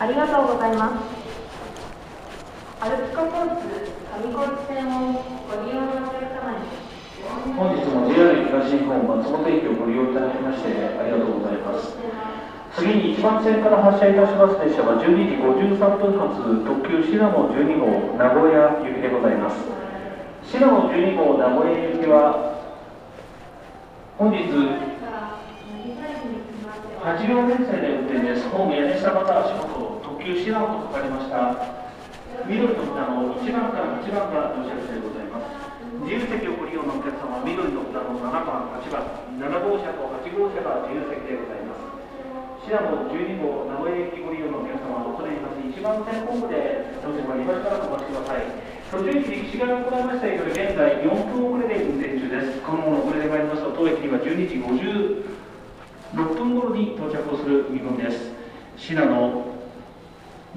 ありがとうございます。アルプコ交通上高地線をご利用のお客様に本日も JR 東日本松本駅をご利用いただきましてありがとうございます。次に1番線から発車いたします列車は12時53分発特急シナモ12号名古屋行きでございます。シナモ12号名古屋行きは本日8両編成で運転です。ホーム屋根下また足元特急シナモと書かれました緑の札の1番から8番が到着でございます自由席をご利用のお客様は緑の札の7番、8番、7号車と8号車が自由席でございますシナモ12号名古屋駅ご利用のお客様は恐れ入ります1番線ホームで到着は今からお待ちください途中に歴史が行いましたより現在4分遅れで運転中ですこのまま遅れで参りますと当駅には12時56分頃に到着をする見込みですシナの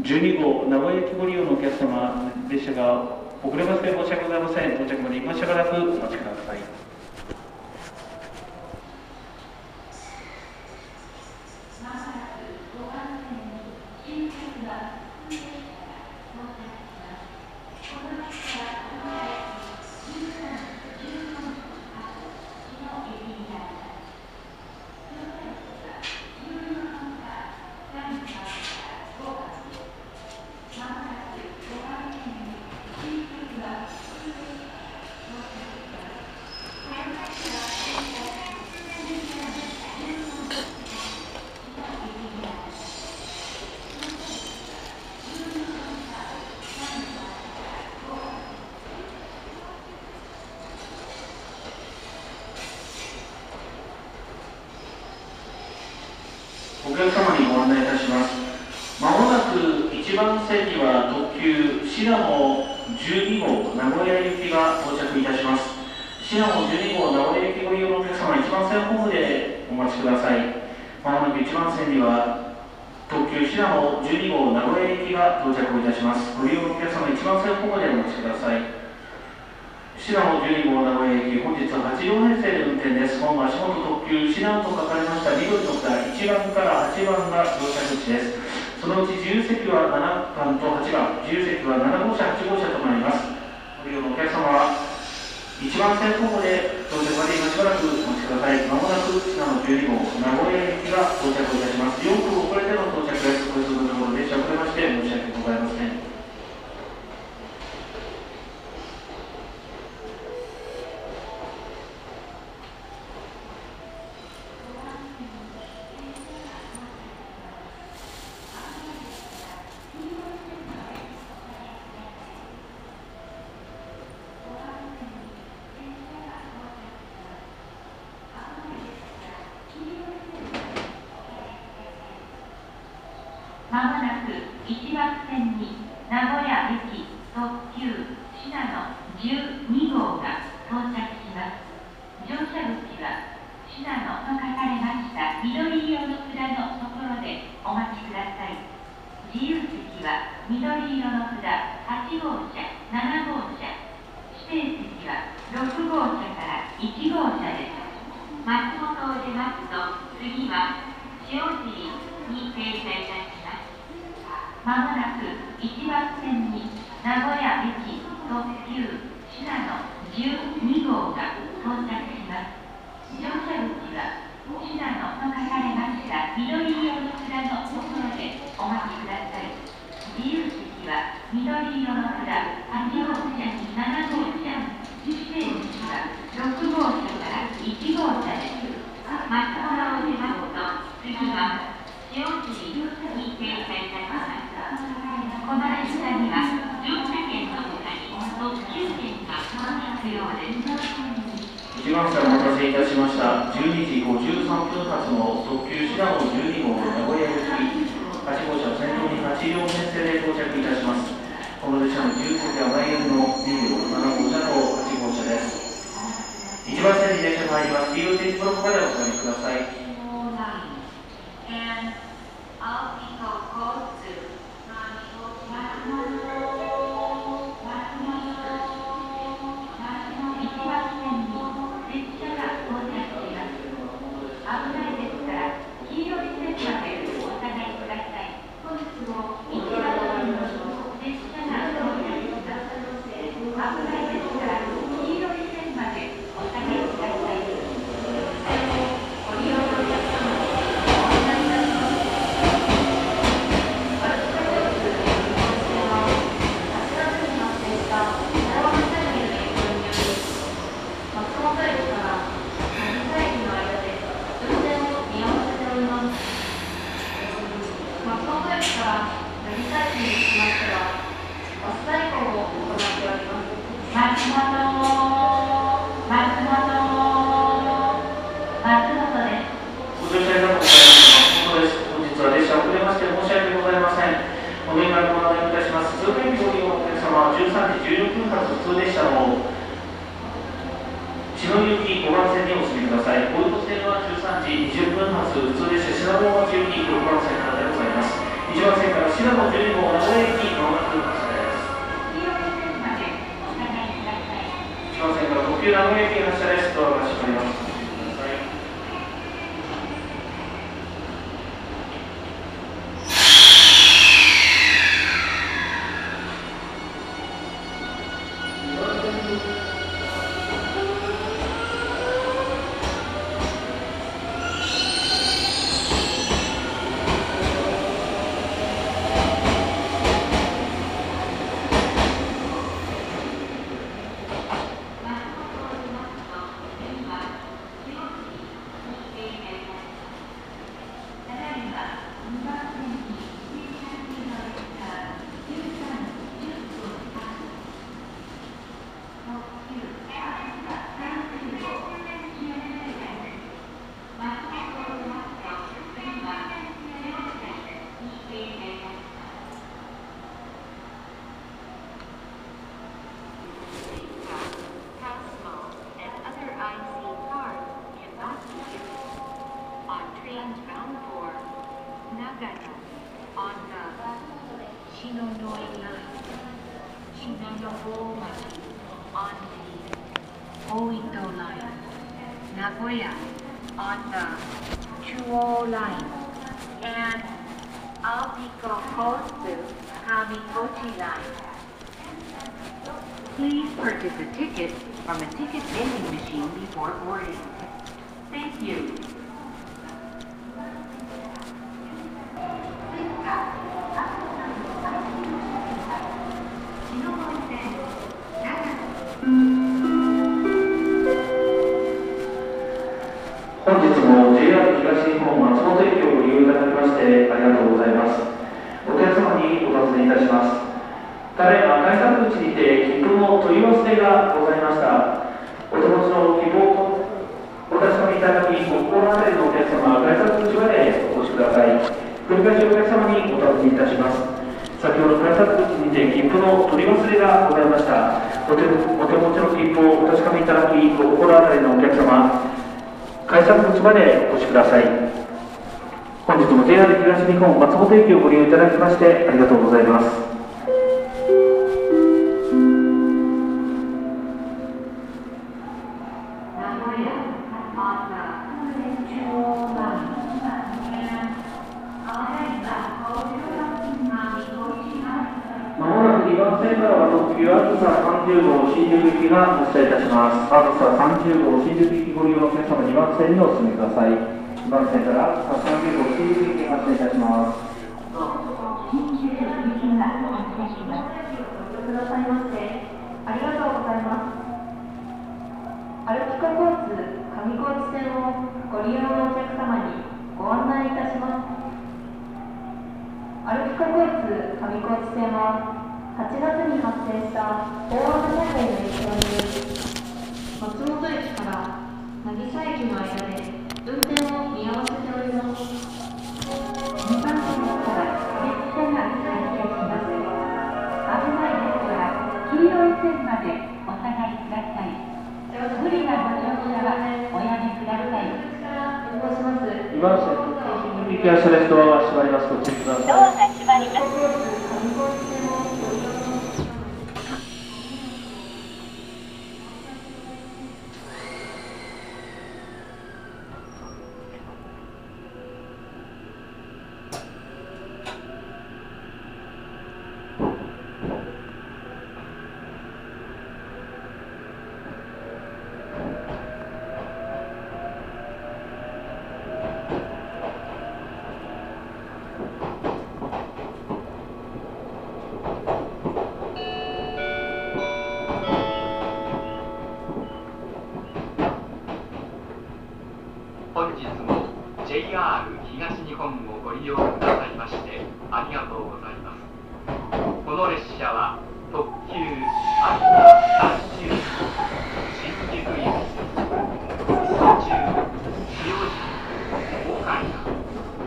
12号名古屋駅ご利用のお客様列車が遅れまして申し訳ございません。到着まで今しばらくお待ちくださいお客様にご案内いたします。まもなく1番線には特急シナモ12号名古屋行きが到着いたします。シナモ12号名古屋行きご利用のお客様、1番線ホームでお待ちください。まもなく1番線には特急シナモ12号名古屋行きが到着いたします。ご利用のお客様、1番線ホームでお待ちください。シナモ12号名古屋駅、本日は8両編成で運転です。本足元特急シナと書かれました緑の札1番から8番が到着地です。そのうち自由席は7番と8番、自由席は7号車、8号車となります。ご利用のお客様は1番線ホームで到着まで今しばらくお待ちください。まもなくシナモ12号名古屋駅が到着いたします。4分遅れての到着です。ご急ぐところ列車遅れまして申し訳ございません。まもなく1番線に名古屋駅特急信濃12号が到着します。乗車口はシナノと書かれました緑色の札のところでお待ちください。自由席は緑色の札8号車、7号車、指定席は6号車から1号車です。松本を出ますと次は塩尻に停車いたします。まもなく1番線に名古屋駅特急シナノ12号が到着します。乗車口はシナノと書かれました緑色の札のところでお待ちください。自由席は緑色の札8号車、に号車、指定席は6号車から1号車です。松原を出ますと次は塩尻に停車いたします。この列車には乗車券のほかに特急券が必要です。1番線お待たせいたしました。12時53分発の特急シナモ12号名古屋行き8号車先頭に8両編成で到着いたします。この列車の自由席は前沿の Oito Line, Nagoya on the Chuo Line, and Aopiko to Kamikochi Line. Please purchase a ticket from a ticket vending machine before boarding. Thank you. の取り忘せがございましたお手持ちの希望とお立ちのみただき心当たりのお客様は改札口までお越しください繰り返しお客様にお尋ねいたします先ほど改札口にて切符の取り忘れがございましたお手お手持ちの切符をお確かめいただき心当たりのお客様改札口までお越しください本日も JR 東日本松本駅をご利用いただきましてありがとうございます新宿ご利用の様2番線にお進みください。2番線から発車ゲート新宿駅き発車いたします。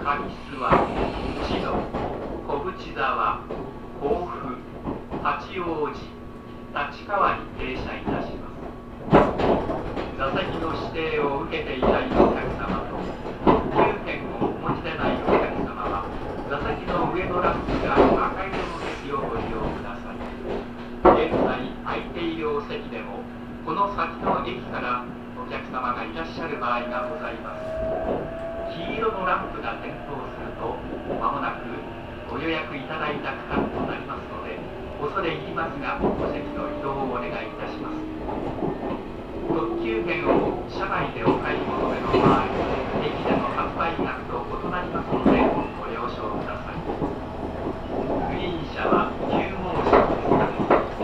上諏訪千野小淵沢甲府八王子立川に停車いたします座席の指定を受けていないお客様と特急券をお持ちでないお客様は座席の上のランプが赤色の席をご利用ください現在空いているお席でもこの先の駅からお客様がいらっしゃる場合がございます黄色のランプが点灯するとまもなくご予約いただいた区間となりますので恐れ入りますがお席の移動をお願いいたします。特急券を車内でお買い求めの場合駅での販売額と異なりますのでご了承くださいグリーン車は9号車です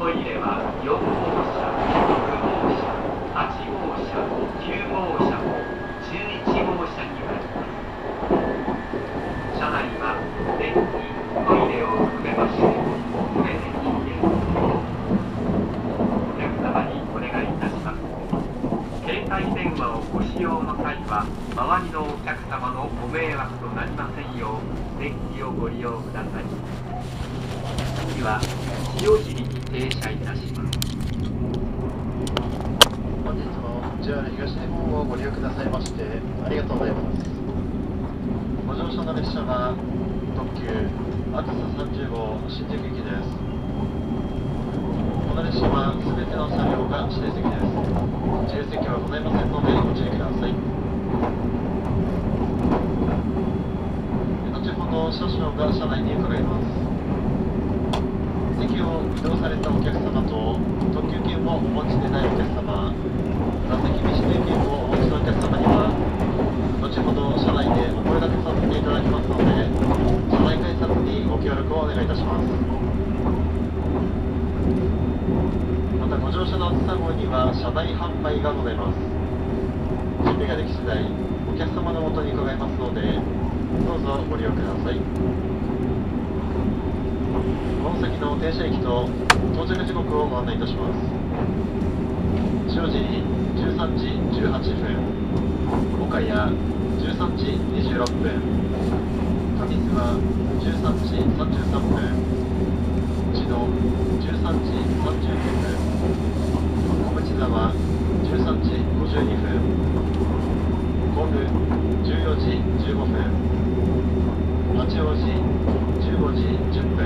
トイレは4号車6号車8号車9号車11号車になります車内は電気トイレを含めまして全て禁煙お客様にお願いいたします携帯電話をご使用の際は周りのお客様のご迷惑となりませんよう電気をご利用ください次は塩尻に停車いたします本日も JR 東日本をご利用くださいましてありがとうございますご乗車の列車は特急あずさ30号新宿行きですこの列車は全ての車両が指定席です自由席はございませんのでご注意ください。後ほど車掌が車内に伺います。席を移動されたお客様と特急券をお持ちでないお客様座席未指定券をお持ちのお客様には後ほど車内でお声掛けさせていただきますので車内改札にご協力をお願いいたしますまたご乗車のあずさ号には車内販売がございます。準備ができ次第お客様のもとに伺いますのでどうぞご利用ください。この先の停車駅と到着時刻をご案内いたします。塩尻13時18分岡谷13時26分上諏訪13時33分千野13時39分。小淵沢13時52分。甲府14時15分。八王子15時10分。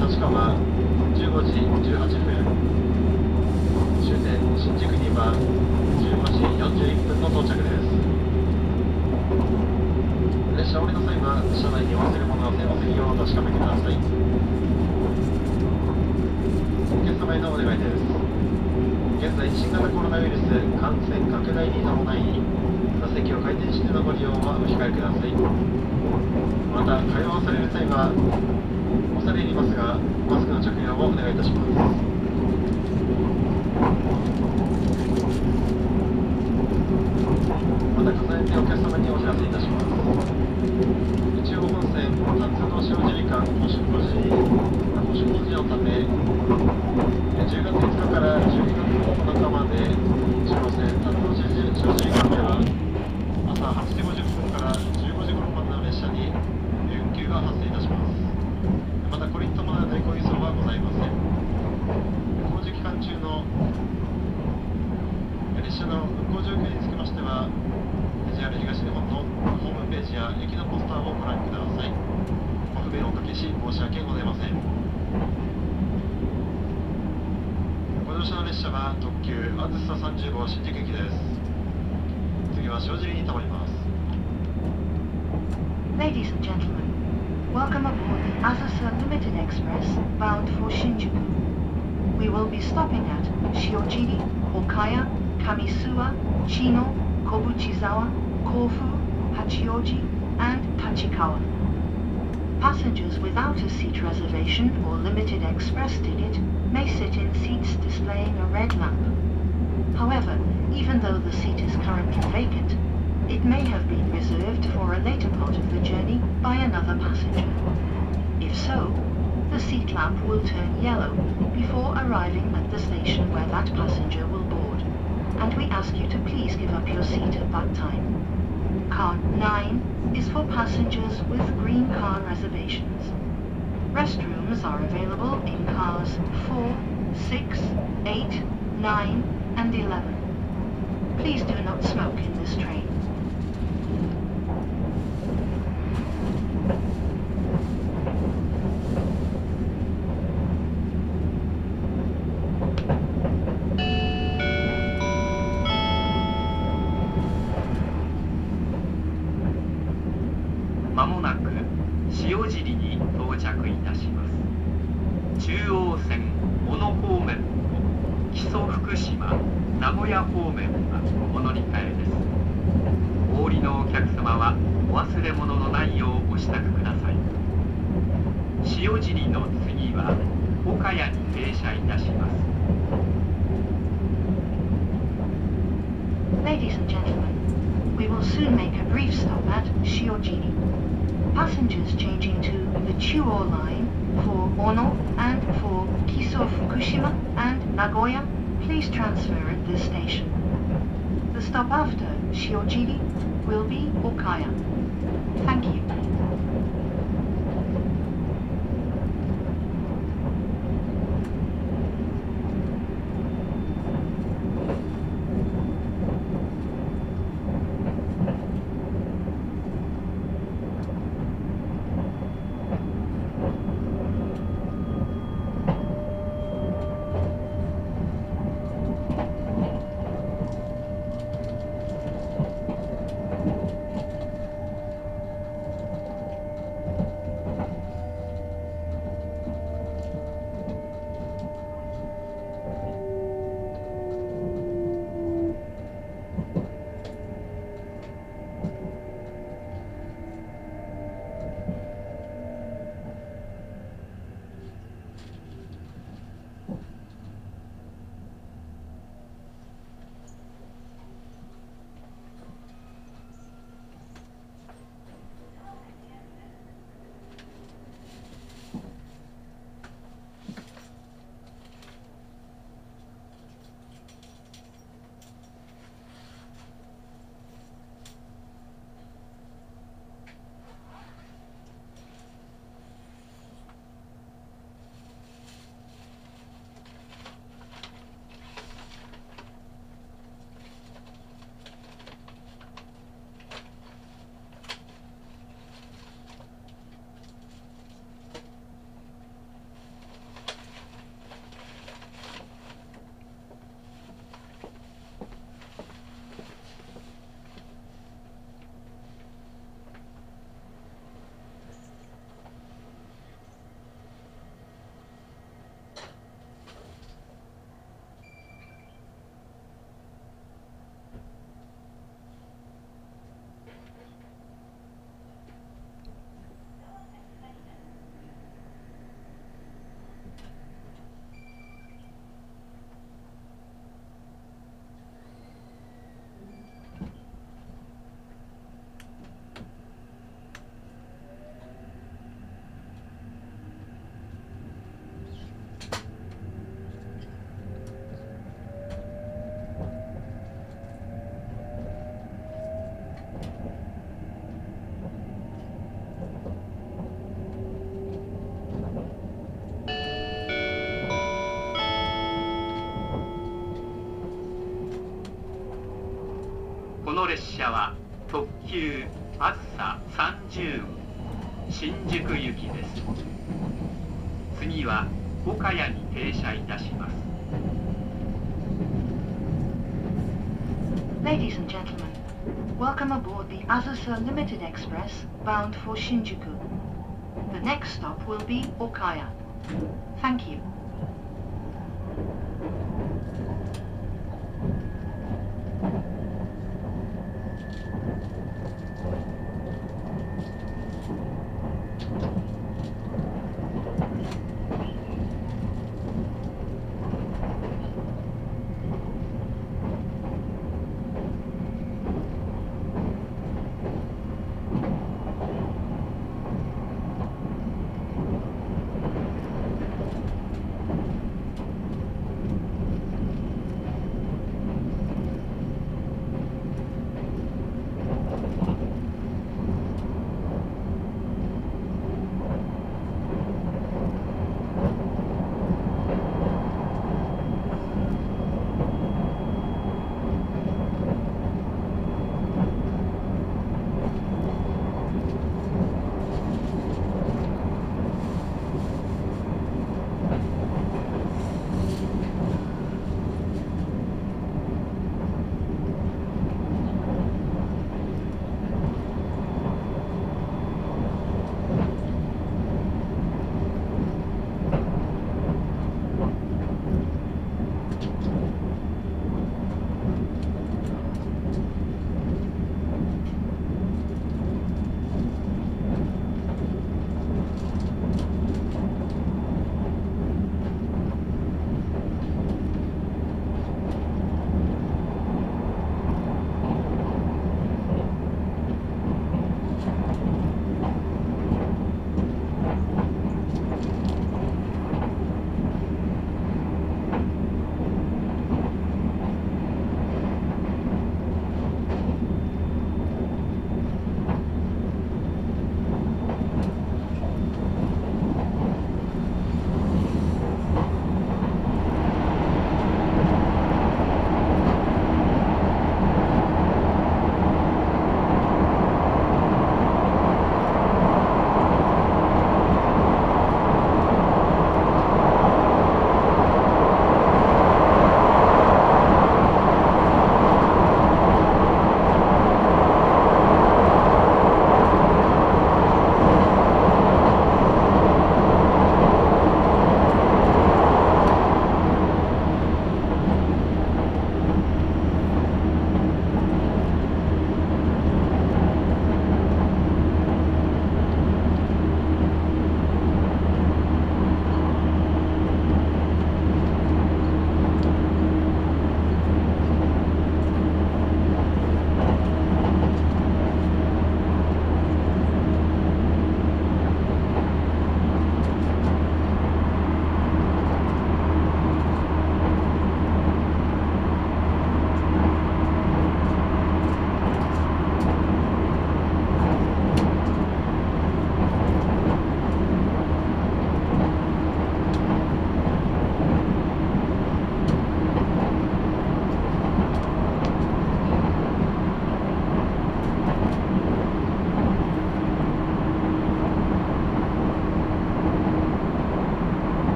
立川15時18分。終点新宿には15時41分の到着です。列車降りの際は車内に忘れ物がせませんようお確かめください。お客様へのお願いです。現在新型コロナウイルス感染拡大に伴い座席を回転してのご利用はお控えください。また会話をされる際は押されますがマスクの着用をお願いいたします。新宿駅です次は塩尻に停まります Ladies and gentlemen, welcome aboard the Azusa Limited Express bound for Shinjuku. We will be stopping at Shiojiri, Okaya, Kamisuwa, Chino, Kobuchizawa, Kofu, Hachioji, and Tachikawa. Passengers without a seat reservation or limited express ticket may sit in seats displaying a red lamp. However, even though the seat is currently vacant, it may have been reserved for a later part of the journey by another passenger. If so, the seat lamp will turn yellow before arriving at the station where that passenger will board, and we ask you to please give up your seat at that time. Car 9 is for passengers with green car reservations. Restrooms are available in cars 4, 6, 8, 9, and 11. Please do not smoke in this train. 岡谷に停車いたします Ladies and gentlemen, we will soon make a brief stop at Shiojini. Passengers changing to the Chuo line for Ono and for Kiso Fukushima and Nagoya, please transfer at this station. The stop after Shiojini will be Okaya. Thank you. 列車は特急あずさ30号新宿行きです次は岡谷に停車いたします Ladies and gentlemen, welcome aboard the Azusa Limited Express bound for Shinjuku. The next stop will be Okaya. Thank you.「